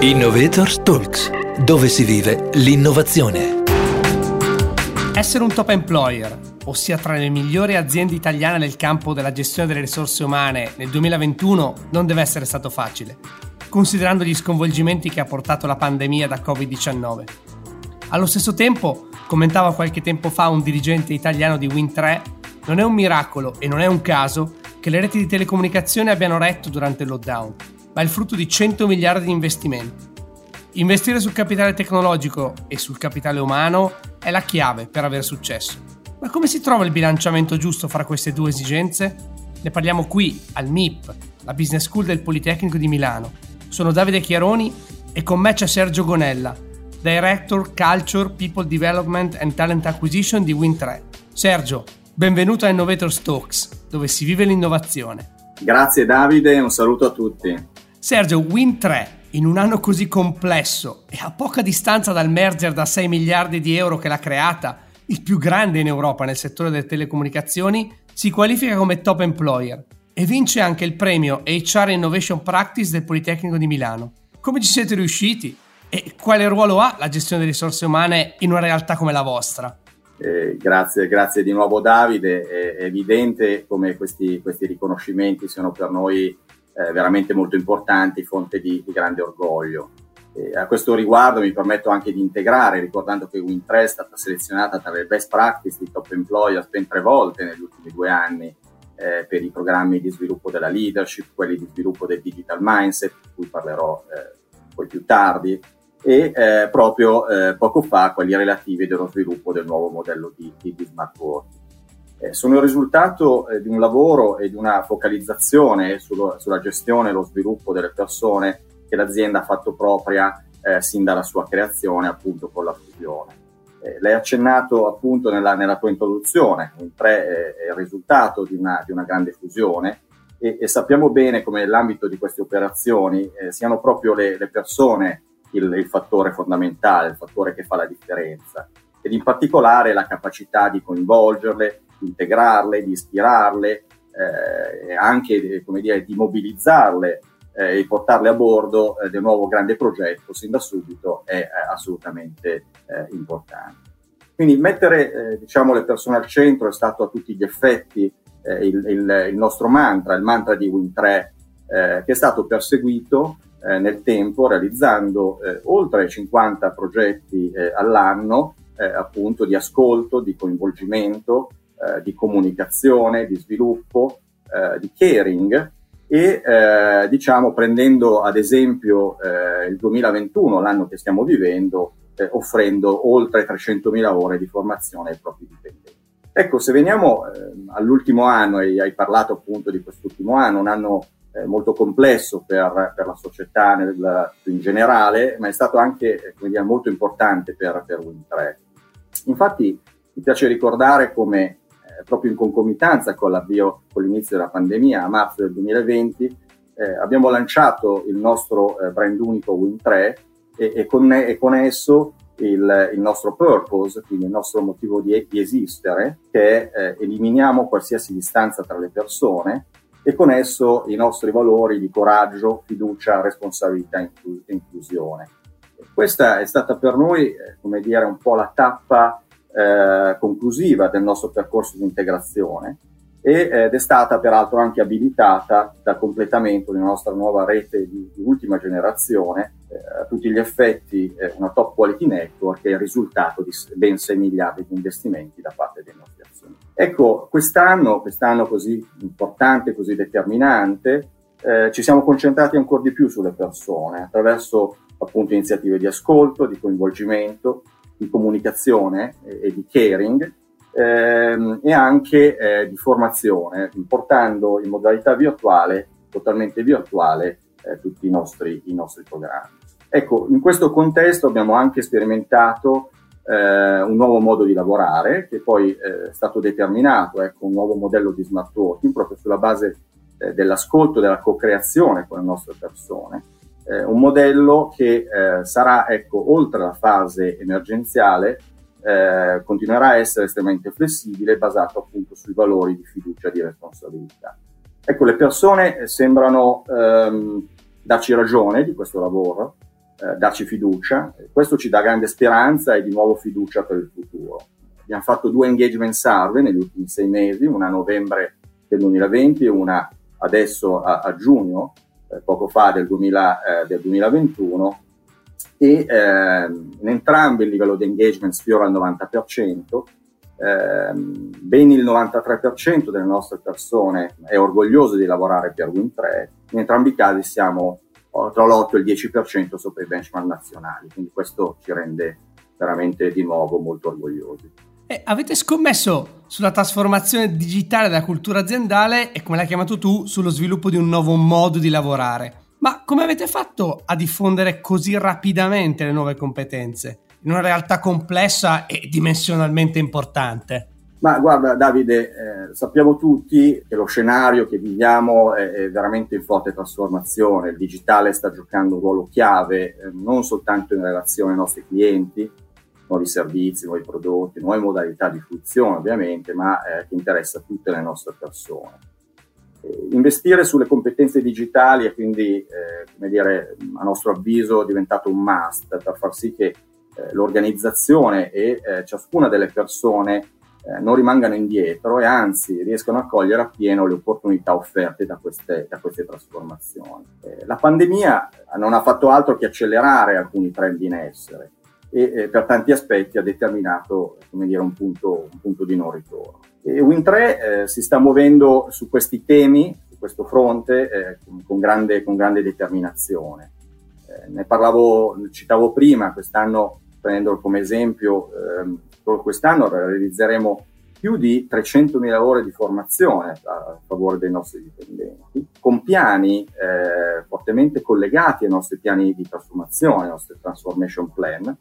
Innovators Talks, dove si vive l'innovazione. Essere un top employer, ossia tra le migliori aziende italiane nel campo della gestione delle risorse umane nel 2021, non deve essere stato facile, considerando gli sconvolgimenti che ha portato la pandemia da Covid-19. Allo stesso tempo, commentava qualche tempo fa un dirigente italiano di Win3, non è un miracolo e non è un caso che le reti di telecomunicazione abbiano retto durante il lockdown ma è il frutto di 100 miliardi di investimenti. Investire sul capitale tecnologico e sul capitale umano è la chiave per avere successo. Ma come si trova il bilanciamento giusto fra queste due esigenze? Ne parliamo qui, al MIP, la Business School del Politecnico di Milano. Sono Davide Chiaroni e con me c'è Sergio Gonella, Director Culture, People Development and Talent Acquisition di Win3. Sergio, benvenuto a Innovator Talks, dove si vive l'innovazione. Grazie Davide, un saluto a tutti. Sergio, Win 3 in un anno così complesso e a poca distanza dal merger da 6 miliardi di euro che l'ha creata, il più grande in Europa nel settore delle telecomunicazioni, si qualifica come top employer e vince anche il premio HR Innovation Practice del Politecnico di Milano. Come ci siete riusciti? E quale ruolo ha la gestione delle risorse umane in una realtà come la vostra? Eh, grazie, grazie di nuovo Davide. È evidente come questi, questi riconoscimenti siano per noi eh, veramente molto importanti, fonte di, di grande orgoglio. E a questo riguardo mi permetto anche di integrare, ricordando che Win3 è stata selezionata tra le best practice di top employers ben tre volte negli ultimi due anni eh, per i programmi di sviluppo della leadership, quelli di sviluppo del digital mindset, di cui parlerò eh, poi più tardi, e eh, proprio eh, poco fa quelli relativi dello sviluppo del nuovo modello di, di smart working eh, sono il risultato eh, di un lavoro e di una focalizzazione sullo, sulla gestione e lo sviluppo delle persone che l'azienda ha fatto propria eh, sin dalla sua creazione, appunto con la fusione. Eh, ha accennato appunto nella, nella tua introduzione, in tre è il risultato di una, di una grande fusione e, e, sappiamo bene come nell'ambito di queste operazioni eh, siano proprio le, le persone il, il fattore fondamentale, il fattore che fa la differenza ed in particolare la capacità di coinvolgerle, integrarle, di ispirarle, eh, anche dire, di mobilizzarle eh, e portarle a bordo eh, del nuovo grande progetto sin da subito è eh, assolutamente eh, importante. Quindi mettere eh, diciamo, le persone al centro è stato a tutti gli effetti il, il, il, nostro mantra, il mantra di Win3, che è stato perseguito nel tempo realizzando oltre 50 progetti all'anno appunto di ascolto, di coinvolgimento, eh, di comunicazione, di sviluppo, eh, di caring e eh, diciamo prendendo ad esempio eh, il 2021, l'anno che stiamo vivendo, eh, offrendo oltre 300.000 ore di formazione ai propri dipendenti. Ecco, se veniamo all'ultimo anno, e hai parlato appunto di quest'ultimo anno, un anno molto complesso per, per la società nel, in generale, ma è stato anche dire, molto importante per, per Win3. Infatti mi piace ricordare come proprio in concomitanza con l'avvio, con l'inizio della pandemia a marzo del 2020, eh, abbiamo lanciato il nostro eh, brand unico Win3 e, e, con, e con, esso il, il, nostro purpose, quindi il nostro motivo di, di esistere, che è eh, eliminiamo qualsiasi distanza tra le persone e con esso i nostri valori di coraggio, fiducia, responsabilità e inclusione. Questa è stata per noi, eh, come dire, un po' la tappa eh, conclusiva del nostro percorso di integrazione ed è stata peraltro anche abilitata dal completamento una nostra nuova rete di, di ultima generazione, eh, a tutti gli effetti eh, una top quality network che è il risultato di ben 6 miliardi di investimenti da parte dei nostri azioni. Ecco, quest'anno, quest'anno così importante, così determinante, eh, ci siamo concentrati ancora di più sulle persone attraverso appunto iniziative di ascolto, di coinvolgimento, di comunicazione e, e di caring ehm, e anche eh, di formazione, portando in modalità virtuale, totalmente virtuale, eh, tutti i nostri, i nostri programmi. Ecco, in questo contesto abbiamo anche sperimentato eh, un nuovo modo di lavorare che poi eh, è stato determinato, ecco, un nuovo modello di smart working proprio sulla base eh, dell'ascolto, della co-creazione con le nostre persone eh, un modello che eh, sarà, ecco, oltre la fase emergenziale, eh, continuerà a essere estremamente flessibile, basato appunto sui valori di fiducia e di responsabilità. Ecco, le persone sembrano ehm, darci ragione di questo lavoro eh, darci fiducia. Questo ci dà grande speranza e di nuovo fiducia per il futuro. Abbiamo fatto due engagement survey negli ultimi sei mesi, una a novembre del 2020 e una adesso a, a giugno, eh, poco fa del, 2000, eh, del 2021, e eh, in entrambi il livello di engagement sfiora il 90%, eh, ben il 93% delle nostre persone è orgoglioso di lavorare per Win3, in entrambi i casi siamo tra l'8 e il 10% sopra i benchmark nazionali, quindi questo ci rende veramente di nuovo molto orgogliosi. E avete scommesso sulla trasformazione digitale della cultura aziendale e, come l'hai chiamato tu, sullo sviluppo di un nuovo modo di lavorare. Ma come avete fatto a diffondere così rapidamente le nuove competenze in una realtà complessa e dimensionalmente importante? Ma guarda Davide, eh, sappiamo tutti che lo scenario che viviamo è, è, veramente in forte trasformazione, il digitale sta giocando un ruolo chiave eh, non soltanto in relazione ai nostri clienti, nuovi servizi, nuovi prodotti, nuove modalità di fruizione ovviamente, ma eh, che interessa tutte le nostre persone. Eh, investire sulle competenze digitali è quindi, eh, come dire, a nostro avviso diventato un must per far sì che eh, l'organizzazione e eh, ciascuna delle persone non rimangano indietro e anzi riescano a cogliere appieno le opportunità offerte da queste, da queste trasformazioni. Eh, la pandemia non ha fatto altro che accelerare alcuni trend in essere e eh, per tanti aspetti ha determinato dire, un, punto, un punto di non ritorno. E Win3 eh, si sta muovendo su questi temi, su questo fronte, eh, con, con, grande, con, grande, determinazione. Eh, ne parlavo, citavo prima, quest'anno, prendendolo come esempio, ehm, quest'anno realizzeremo più di 300.000 ore di formazione a favore dei nostri dipendenti, con piani eh, fortemente collegati ai nostri piani di trasformazione, ai nostri transformation plan,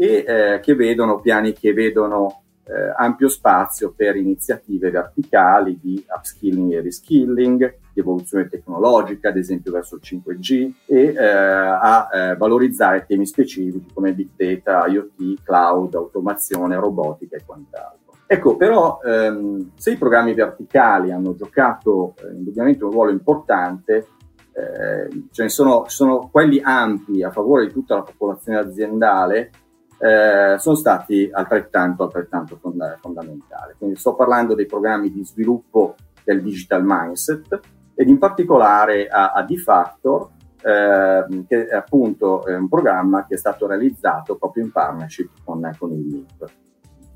e eh, che vedono piani che vedono eh, ampio spazio per iniziative verticali di upskilling e reskilling, di evoluzione tecnologica, ad esempio verso il 5G, e eh, a eh, valorizzare temi specifici come big data, IoT, cloud, automazione, robotica e quant'altro. Ecco, però ehm, se i programmi verticali hanno giocato eh, indubbiamente un ruolo importante, eh, ce ne sono, sono quelli ampi a favore di tutta la popolazione aziendale eh, sono stati altrettanto, altrettanto fond- fondamentali. Quindi sto parlando dei programmi di sviluppo del digital mindset ed in particolare a, a D-Factor, eh, che è appunto è un programma che è stato realizzato proprio in partnership con, con il MIP.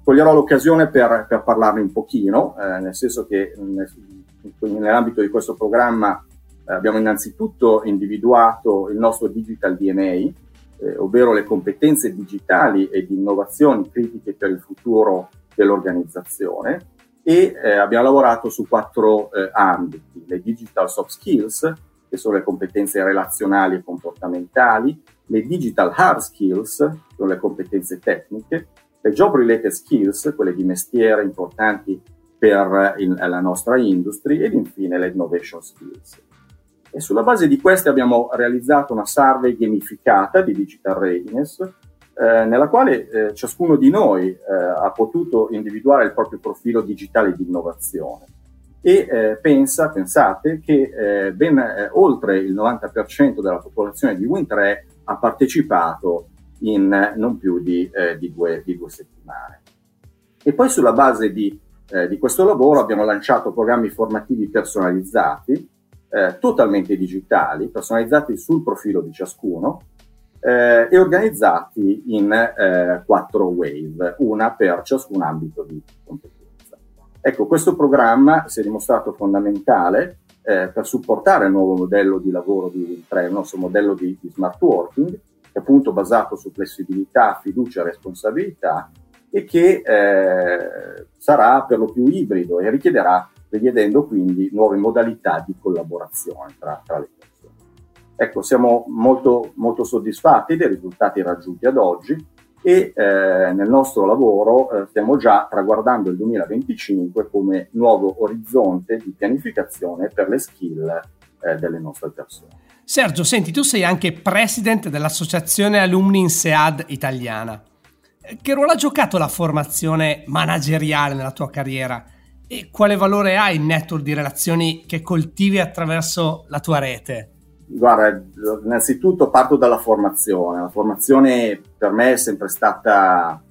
Coglierò l'occasione per, per parlarne un pochino, eh, nel senso che nel, nell'ambito di questo programma eh, abbiamo innanzitutto individuato il nostro digital DNA, eh, ovvero le competenze digitali e di innovazioni critiche per il futuro dell'organizzazione e eh, abbiamo lavorato su quattro eh, ambiti, le digital soft skills, che sono le competenze relazionali e comportamentali, le digital hard skills, che sono le competenze tecniche, le job related skills, quelle di mestiere importanti per il, la nostra industria ed infine le innovation skills. E sulla base di queste abbiamo realizzato una survey gamificata di Digital Readiness, eh, nella quale eh, ciascuno di noi eh, ha potuto individuare il proprio profilo digitale di innovazione. E eh, pensa, pensate che eh, ben eh, oltre il 90% della popolazione di Win3 ha partecipato in non più di, di, due, di due, settimane. E poi sulla base di, di questo lavoro abbiamo lanciato programmi formativi personalizzati eh, totalmente digitali, personalizzati sul profilo di ciascuno eh, e organizzati in eh, quattro wave, una per ciascun ambito di competenza. Ecco, questo programma si è dimostrato fondamentale eh, per supportare il nuovo modello di lavoro di Win3, il nostro modello di, di smart working, appunto basato su flessibilità, fiducia e responsabilità e che eh, sarà per lo più ibrido e richiederà richiedendo quindi nuove modalità di collaborazione tra, tra le persone. Ecco, siamo molto, molto soddisfatti dei risultati raggiunti ad oggi e eh, nel nostro lavoro eh, stiamo già traguardando il 2025 come nuovo orizzonte di pianificazione per le skill eh, delle nostre persone. Sergio, senti, tu sei anche president dell'Associazione Alumni in SEAD italiana. Che ruolo ha giocato la formazione manageriale nella tua carriera? E quale valore ha il network di relazioni che coltivi attraverso la tua rete? guarda, innanzitutto parto dalla formazione. La formazione per me è sempre stata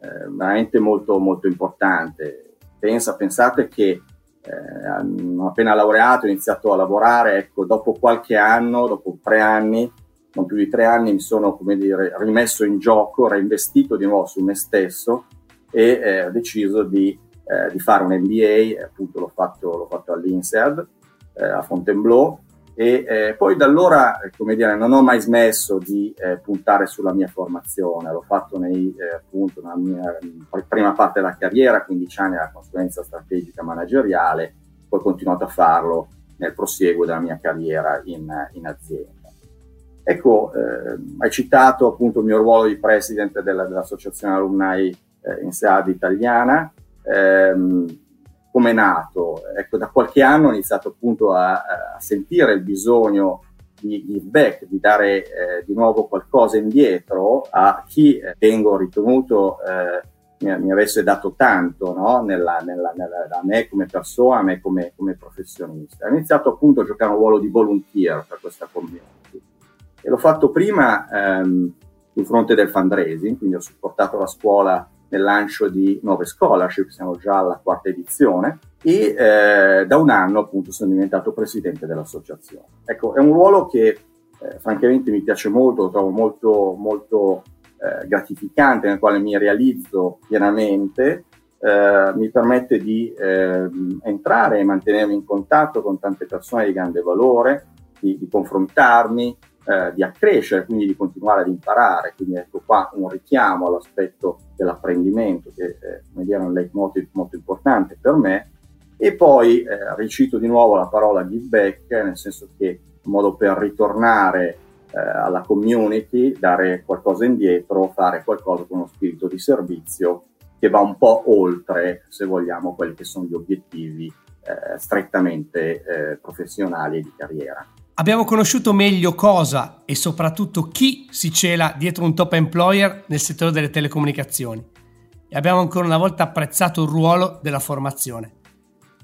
eh, veramente molto, molto importante. Pensa, pensate che eh, appena laureato ho iniziato a lavorare, ecco, dopo qualche anno, dopo tre anni, non più di tre anni, mi sono, come dire, rimesso in gioco, reinvestito di nuovo su me stesso e eh, ho deciso di, eh, di, fare un MBA, appunto l'ho fatto, l'ho fatto all'INSEAD, eh, a Fontainebleau, e eh, poi da allora, eh, come dire, non ho mai smesso di eh, puntare sulla mia formazione, l'ho fatto nei, eh, appunto nella mia prima parte della carriera, 15 anni alla consulenza strategica manageriale, poi ho continuato a farlo nel prosieguo della mia carriera in, in azienda. Ecco, eh, hai citato appunto il mio ruolo di presidente della, dell'Associazione Alumni eh, in SEAD italiana. Ehm, come è nato? Ecco, da qualche anno ho iniziato appunto a, a sentire il bisogno di give back, di dare eh, di nuovo qualcosa indietro a chi eh, tengo ritenuto eh, mi, mi, avesse dato tanto no? nella, nella, nella, a me come persona, a me come, come, professionista. Ho iniziato appunto a giocare un ruolo di volunteer per questa community e l'ho fatto prima ehm, sul fronte del fundraising, quindi ho supportato la scuola nel lancio di nuove scholarship, siamo già alla quarta edizione, e eh, da un anno appunto sono diventato presidente dell'associazione. Ecco, è un ruolo che eh, francamente mi piace molto, lo trovo molto, molto eh, gratificante, nel quale mi realizzo pienamente, eh, mi permette di ehm, entrare e mantenermi in contatto con tante persone di grande valore, di, di confrontarmi, eh, di accrescere, quindi di continuare ad imparare. Quindi ecco qua un richiamo all'aspetto dell'apprendimento che è come dire, un leitmotiv molto importante per me. E poi eh, ricito di nuovo la parola give back, nel senso che un modo per ritornare eh, alla community, dare qualcosa indietro, fare qualcosa con uno spirito di servizio che va un po' oltre, se vogliamo, quelli che sono gli obiettivi eh, strettamente eh, professionali e di carriera. Abbiamo conosciuto meglio cosa e soprattutto chi si cela dietro un top employer nel settore delle telecomunicazioni e abbiamo ancora una volta apprezzato il ruolo della formazione.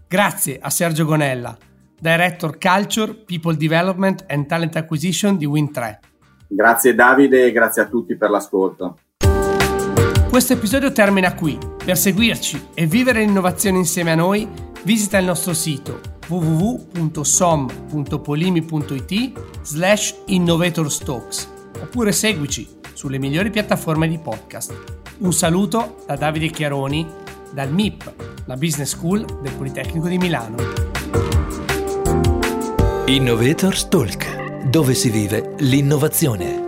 Grazie a Sergio Gonella, Director Culture, People Development and Talent Acquisition di Win3. Grazie Davide e grazie a tutti per l'ascolto. Questo episodio termina qui. Per seguirci e vivere l'innovazione insieme a noi, visita il nostro sito www.som.polimi.it slash innovatorstalks oppure seguici sulle migliori piattaforme di podcast. Un saluto da Davide Chiaroni dal MIP, la Business School del Politecnico di Milano. Innovators Talk, dove si vive l'innovazione.